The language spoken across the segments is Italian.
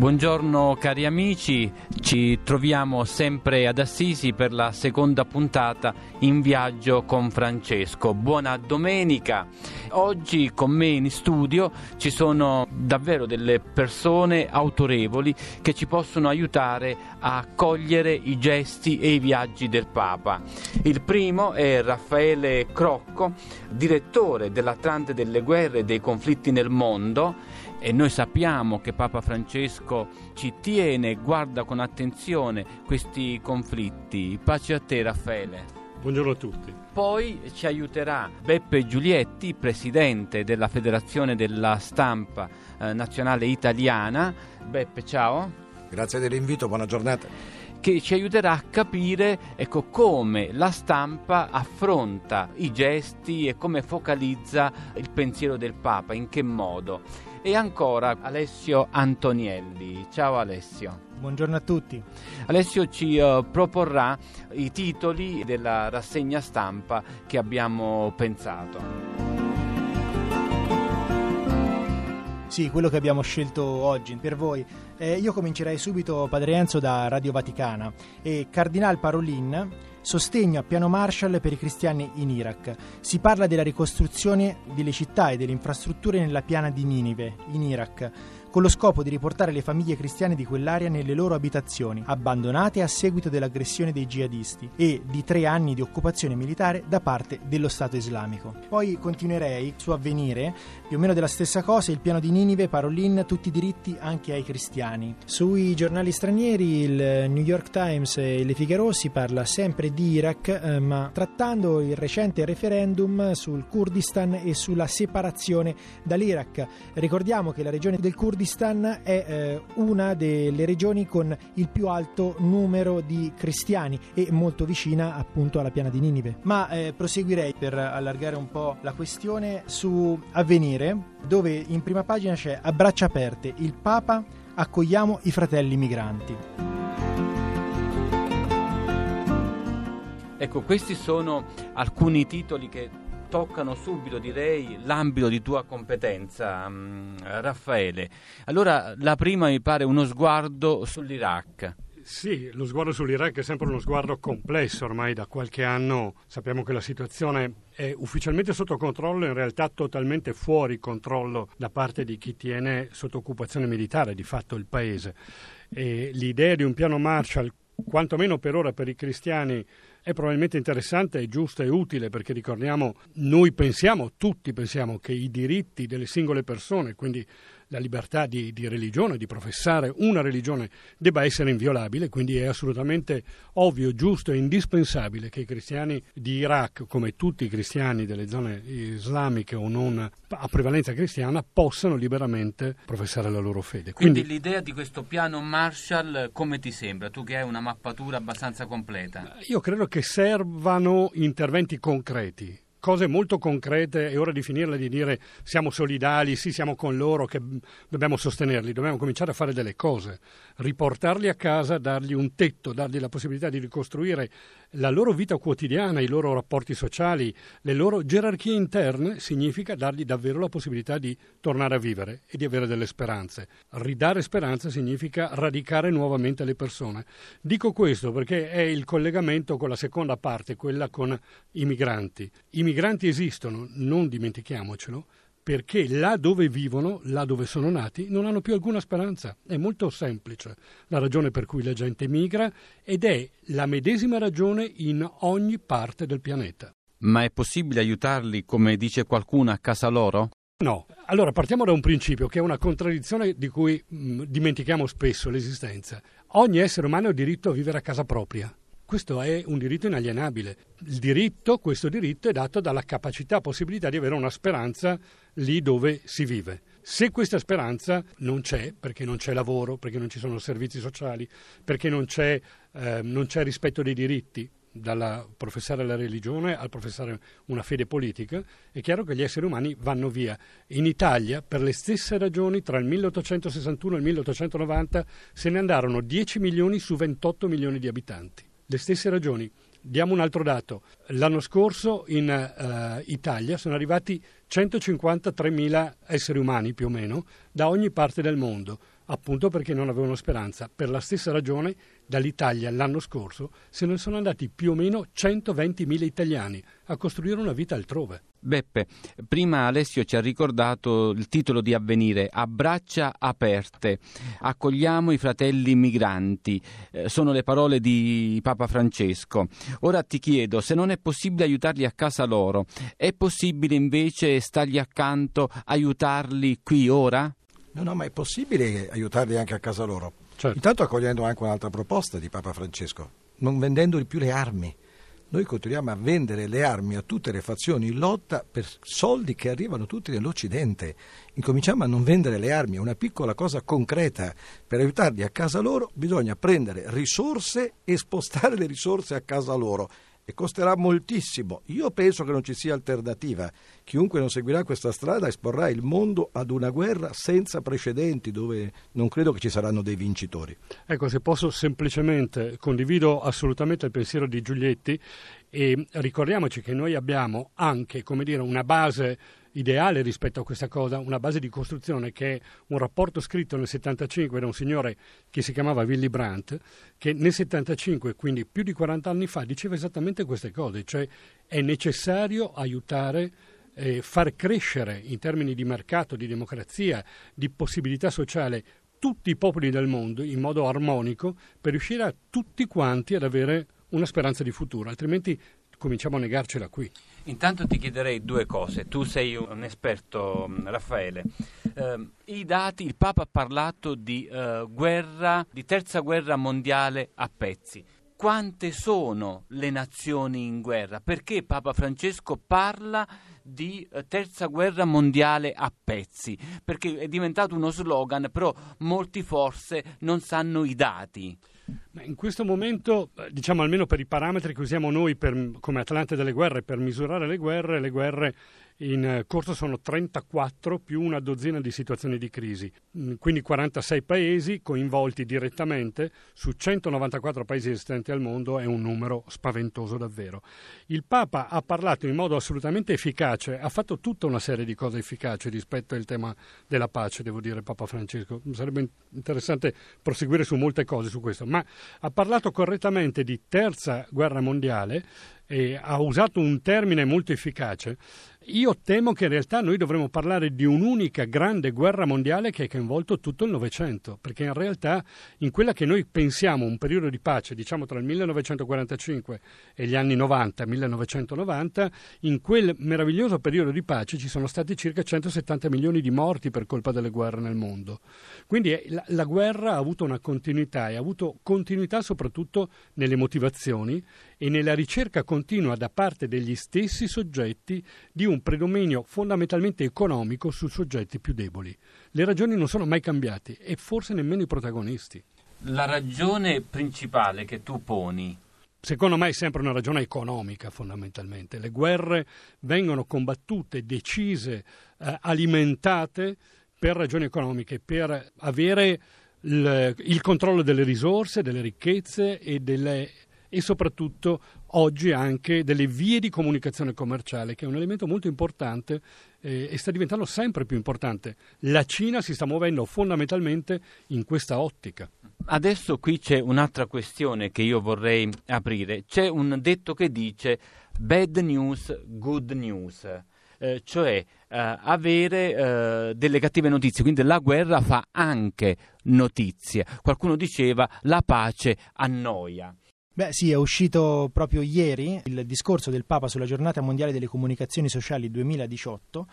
Buongiorno cari amici, ci troviamo sempre ad Assisi per la seconda puntata in viaggio con Francesco. Buona domenica. Oggi con me in studio ci sono davvero delle persone autorevoli che ci possono aiutare a cogliere i gesti e i viaggi del Papa. Il primo è Raffaele Crocco, direttore dell'Atlante delle guerre e dei conflitti nel mondo e noi sappiamo che Papa Francesco ci tiene e guarda con attenzione questi conflitti. Pace a te Raffaele. Buongiorno a tutti. Poi ci aiuterà Beppe Giulietti, presidente della Federazione della Stampa eh, Nazionale Italiana. Beppe, ciao. Grazie dell'invito, buona giornata che ci aiuterà a capire ecco, come la stampa affronta i gesti e come focalizza il pensiero del Papa, in che modo. E ancora Alessio Antonielli. Ciao Alessio. Buongiorno a tutti. Alessio ci uh, proporrà i titoli della rassegna stampa che abbiamo pensato. Sì, quello che abbiamo scelto oggi per voi. Eh, io comincerei subito, Padre Enzo, da Radio Vaticana e Cardinal Parolin Sostegno a piano Marshall per i cristiani in Iraq. Si parla della ricostruzione delle città e delle infrastrutture nella piana di Ninive, in Iraq con lo scopo di riportare le famiglie cristiane di quell'area nelle loro abitazioni, abbandonate a seguito dell'aggressione dei jihadisti, e di tre anni di occupazione militare da parte dello Stato islamico. Poi continuerei su avvenire, più o meno della stessa cosa, il piano di Ninive, Parolin, tutti i diritti anche ai cristiani. Sui giornali stranieri, il New York Times e Le Figaro si parla sempre di Iraq, eh, ma trattando il recente referendum sul Kurdistan e sulla separazione dall'Iraq. Ricordiamo che la regione del Kurdistan Kurdistan è eh, una delle regioni con il più alto numero di cristiani e molto vicina appunto alla piana di Ninive. Ma eh, proseguirei per allargare un po' la questione su Avvenire, dove in prima pagina c'è a aperte il Papa accogliamo i fratelli migranti. Ecco, questi sono alcuni titoli che toccano subito, direi, l'ambito di tua competenza, um, Raffaele. Allora, la prima mi pare uno sguardo sull'Iraq. Sì, lo sguardo sull'Iraq è sempre uno sguardo complesso, ormai da qualche anno sappiamo che la situazione è ufficialmente sotto controllo, in realtà totalmente fuori controllo da parte di chi tiene sotto occupazione militare di fatto il paese. E l'idea di un piano Marshall, quantomeno per ora per i cristiani, è probabilmente interessante, è giusta e utile perché ricordiamo, noi pensiamo, tutti pensiamo che i diritti delle singole persone, quindi la libertà di, di, religione, di professare una religione, debba essere inviolabile, quindi è assolutamente ovvio, giusto e indispensabile che i cristiani di Iraq, come tutti i cristiani delle zone islamiche o non a prevalenza cristiana, possano liberamente professare la loro fede. Quindi, quindi l'idea di questo piano Marshall come ti sembra? Tu che hai una mappatura abbastanza completa. Io credo che servano interventi concreti cose molto concrete, è ora di finirla di dire siamo solidali, sì siamo con loro, che dobbiamo sostenerli, dobbiamo cominciare a fare delle cose, riportarli a casa, dargli un tetto, dargli la possibilità di ricostruire la loro vita quotidiana, i loro rapporti sociali, le loro gerarchie interne, significa dargli davvero la possibilità di tornare a vivere e di avere delle speranze. Ridare speranze significa radicare nuovamente le persone. Dico questo perché è il collegamento con la seconda parte, quella con i migranti. I migranti esistono, non dimentichiamocelo, perché là dove vivono, là dove sono nati, non hanno più alcuna speranza. È molto semplice la ragione per cui la gente migra ed è la medesima ragione in ogni parte del pianeta. Ma è possibile aiutarli, come dice qualcuno, a casa loro? No. Allora partiamo da un principio che è una contraddizione di cui mh, dimentichiamo spesso l'esistenza. Ogni essere umano ha diritto a vivere a casa propria. Questo è un diritto inalienabile. Il diritto, questo diritto è dato dalla capacità, possibilità di avere una speranza lì dove si vive. Se questa speranza non c'è, perché non c'è lavoro, perché non ci sono servizi sociali, perché non c'è, eh, non c'è rispetto dei diritti, dal professare la religione al professare una fede politica, è chiaro che gli esseri umani vanno via. In Italia, per le stesse ragioni, tra il 1861 e il 1890 se ne andarono 10 milioni su 28 milioni di abitanti le stesse ragioni. Diamo un altro dato. L'anno scorso in uh, Italia sono arrivati 153.000 esseri umani più o meno da ogni parte del mondo, appunto perché non avevano speranza. Per la stessa ragione dall'Italia l'anno scorso se ne sono andati più o meno 120.000 italiani a costruire una vita altrove. Beppe, prima Alessio ci ha ricordato il titolo di avvenire A braccia aperte. Accogliamo i fratelli migranti. Eh, sono le parole di Papa Francesco. Ora ti chiedo se non è possibile aiutarli a casa loro, è possibile invece stargli accanto, aiutarli qui ora? No, no, ma è possibile aiutarli anche a casa loro. Certo. Intanto accogliendo anche un'altra proposta di Papa Francesco, non vendendo più le armi noi continuiamo a vendere le armi a tutte le fazioni in lotta per soldi che arrivano tutti nell'Occidente. Incominciamo a non vendere le armi, è una piccola cosa concreta. Per aiutarli a casa loro bisogna prendere risorse e spostare le risorse a casa loro e costerà moltissimo. Io penso che non ci sia alternativa. Chiunque non seguirà questa strada esporrà il mondo ad una guerra senza precedenti, dove non credo che ci saranno dei vincitori. Ecco, se posso semplicemente condivido assolutamente il pensiero di Giulietti e ricordiamoci che noi abbiamo anche, come dire, una base ideale rispetto a questa cosa, una base di costruzione che è un rapporto scritto nel 75 da un signore che si chiamava Willy Brandt, che nel 75, quindi più di 40 anni fa, diceva esattamente queste cose, cioè è necessario aiutare eh, far crescere in termini di mercato, di democrazia, di possibilità sociale tutti i popoli del mondo in modo armonico per riuscire a tutti quanti ad avere una speranza di futuro, altrimenti cominciamo a negarcela qui. Intanto ti chiederei due cose. Tu sei un esperto, mm, Raffaele. Eh, I dati, il Papa ha parlato di eh, guerra, di terza guerra mondiale a pezzi. Quante sono le nazioni in guerra? Perché Papa Francesco parla di eh, terza guerra mondiale a pezzi? Perché è diventato uno slogan, però molti forse non sanno i dati. In questo momento, eh, diciamo almeno per i parametri che usiamo noi per, come Atlante delle guerre per misurare le guerre, le guerre in eh, corso sono 34 più una dozzina di situazioni di crisi, mm, quindi 46 paesi coinvolti direttamente su 194 paesi esistenti al mondo, è un numero spaventoso davvero. Il Papa ha parlato in modo assolutamente efficace, ha fatto tutta una serie di cose efficaci rispetto al tema della pace, devo dire Papa Francesco, sarebbe interessante proseguire su molte cose su questo, ma ha parlato correttamente di terza guerra mondiale e ha usato un termine molto efficace, io temo che in realtà noi dovremmo parlare di un'unica grande guerra mondiale che ha coinvolto tutto il Novecento, perché in realtà in quella che noi pensiamo un periodo di pace, diciamo tra il 1945 e gli anni 90, 1990, in quel meraviglioso periodo di pace ci sono stati circa 170 milioni di morti per colpa delle guerre nel mondo. Quindi eh, la, la guerra ha avuto una continuità e ha avuto continuità soprattutto nelle motivazioni e nella ricerca continua da parte degli stessi soggetti di un predominio fondamentalmente economico su soggetti più deboli. Le ragioni non sono mai cambiate e forse nemmeno i protagonisti. La ragione principale che tu poni Secondo me è sempre una ragione economica fondamentalmente. Le guerre vengono combattute, decise, eh, alimentate per ragioni economiche, per avere il, il controllo delle risorse, delle ricchezze e delle e soprattutto oggi anche delle vie di comunicazione commerciale, che è un elemento molto importante eh, e sta diventando sempre più importante. La Cina si sta muovendo fondamentalmente in questa ottica. Adesso qui c'è un'altra questione che io vorrei aprire. C'è un detto che dice bad news, good news. Eh, cioè eh, avere eh, delle cattive notizie, quindi la guerra fa anche notizie. Qualcuno diceva la pace annoia. Beh sì, è uscito proprio ieri il discorso del Papa sulla giornata mondiale delle comunicazioni sociali 2018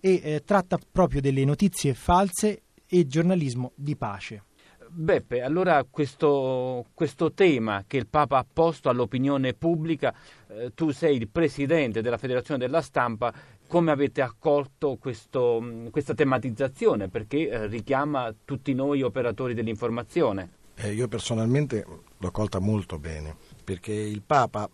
e eh, tratta proprio delle notizie false e giornalismo di pace. Beppe, allora questo, questo, tema che il Papa ha posto all'opinione pubblica, eh, tu sei il presidente della Federazione della Stampa, come avete accolto questo, questa tematizzazione? Perché eh, richiama tutti noi operatori dell'informazione. Eh, io personalmente l'ho colta molto bene, perché il Papa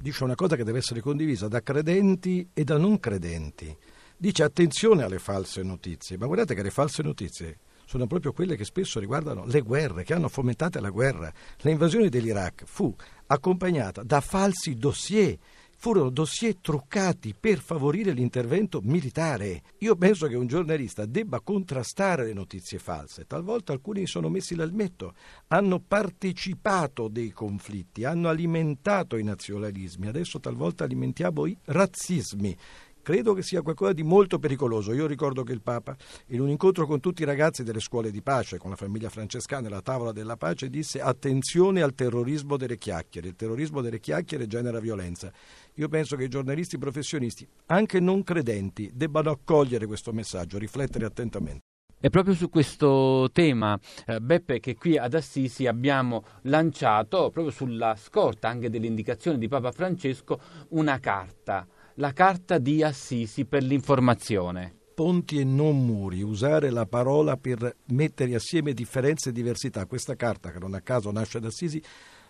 dice una cosa che deve essere condivisa da credenti e da non credenti. Dice attenzione alle false notizie, ma guardate che le false notizie sono proprio quelle che spesso riguardano le guerre, che hanno fomentato la guerra. L'invasione dell'Iraq fu accompagnata da falsi dossier furono dossier truccati per favorire l'intervento militare. Io penso che un giornalista debba contrastare le notizie false. Talvolta alcuni sono messi l'almetto, hanno partecipato dei conflitti, hanno alimentato i nazionalismi, adesso talvolta alimentiamo i razzismi credo che sia qualcosa di molto pericoloso. Io ricordo che il Papa, in un incontro con tutti i ragazzi delle scuole di pace, con la famiglia francescana, alla tavola della pace, disse attenzione al terrorismo delle chiacchiere. Il terrorismo delle chiacchiere genera violenza. Io penso che i giornalisti professionisti, anche non credenti, debbano accogliere questo messaggio, riflettere attentamente. È proprio su questo tema, eh, Beppe, che qui ad Assisi abbiamo lanciato, proprio sulla scorta anche delle indicazioni di Papa Francesco, una carta la carta di Assisi per l'informazione. Ponti e non muri, usare la parola per mettere assieme differenze e diversità. Questa carta, che non a caso nasce ad Assisi,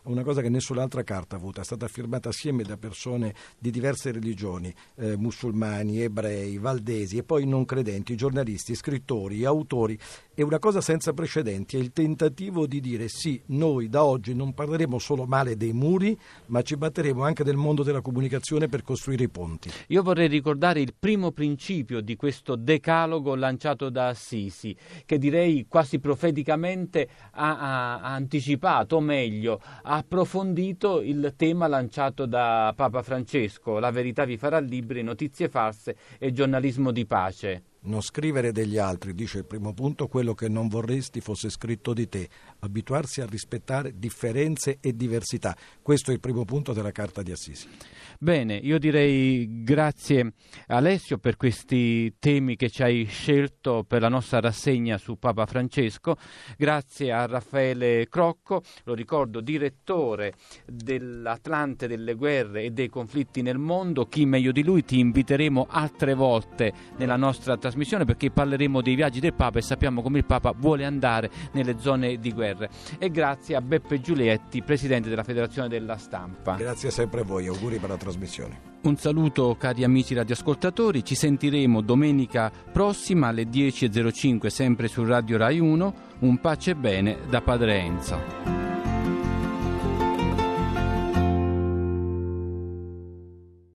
una cosa che nessun'altra carta ha avuto, è stata firmata assieme da persone di diverse religioni, eh, musulmani, ebrei, valdesi e poi non credenti, giornalisti, scrittori, autori. È una cosa senza precedenti, è il tentativo di dire sì, noi da oggi non parleremo solo male dei muri, ma ci batteremo anche del mondo della comunicazione per costruire i ponti. Io vorrei ricordare il primo principio di questo decalogo lanciato da Assisi, che direi quasi profeticamente ha, ha, anticipato, o meglio, ha approfondito il tema lanciato da Papa Francesco, la verità vi farà libri, notizie false e giornalismo di pace. Non scrivere degli altri, dice il primo punto, quello che non vorresti fosse scritto di te. Abituarsi a rispettare differenze e diversità. Questo è il primo punto della Carta di Assisi. Bene, io direi grazie Alessio per questi temi che ci hai scelto per la nostra rassegna su Papa Francesco. Grazie a Raffaele Crocco, lo ricordo, direttore dell'Atlante delle guerre e dei conflitti nel mondo. Chi meglio di lui ti inviteremo altre volte nella nostra trasmissione trasmissione perché parleremo dei viaggi del Papa e sappiamo come il Papa vuole andare nelle zone di guerra. E grazie a Beppe Giulietti, presidente della Federazione della Stampa. Grazie sempre a voi, auguri per la trasmissione. Un saluto cari amici radioascoltatori, ci sentiremo domenica prossima alle 10.05 sempre su Radio Rai 1. Un pace e bene da Padre Enzo.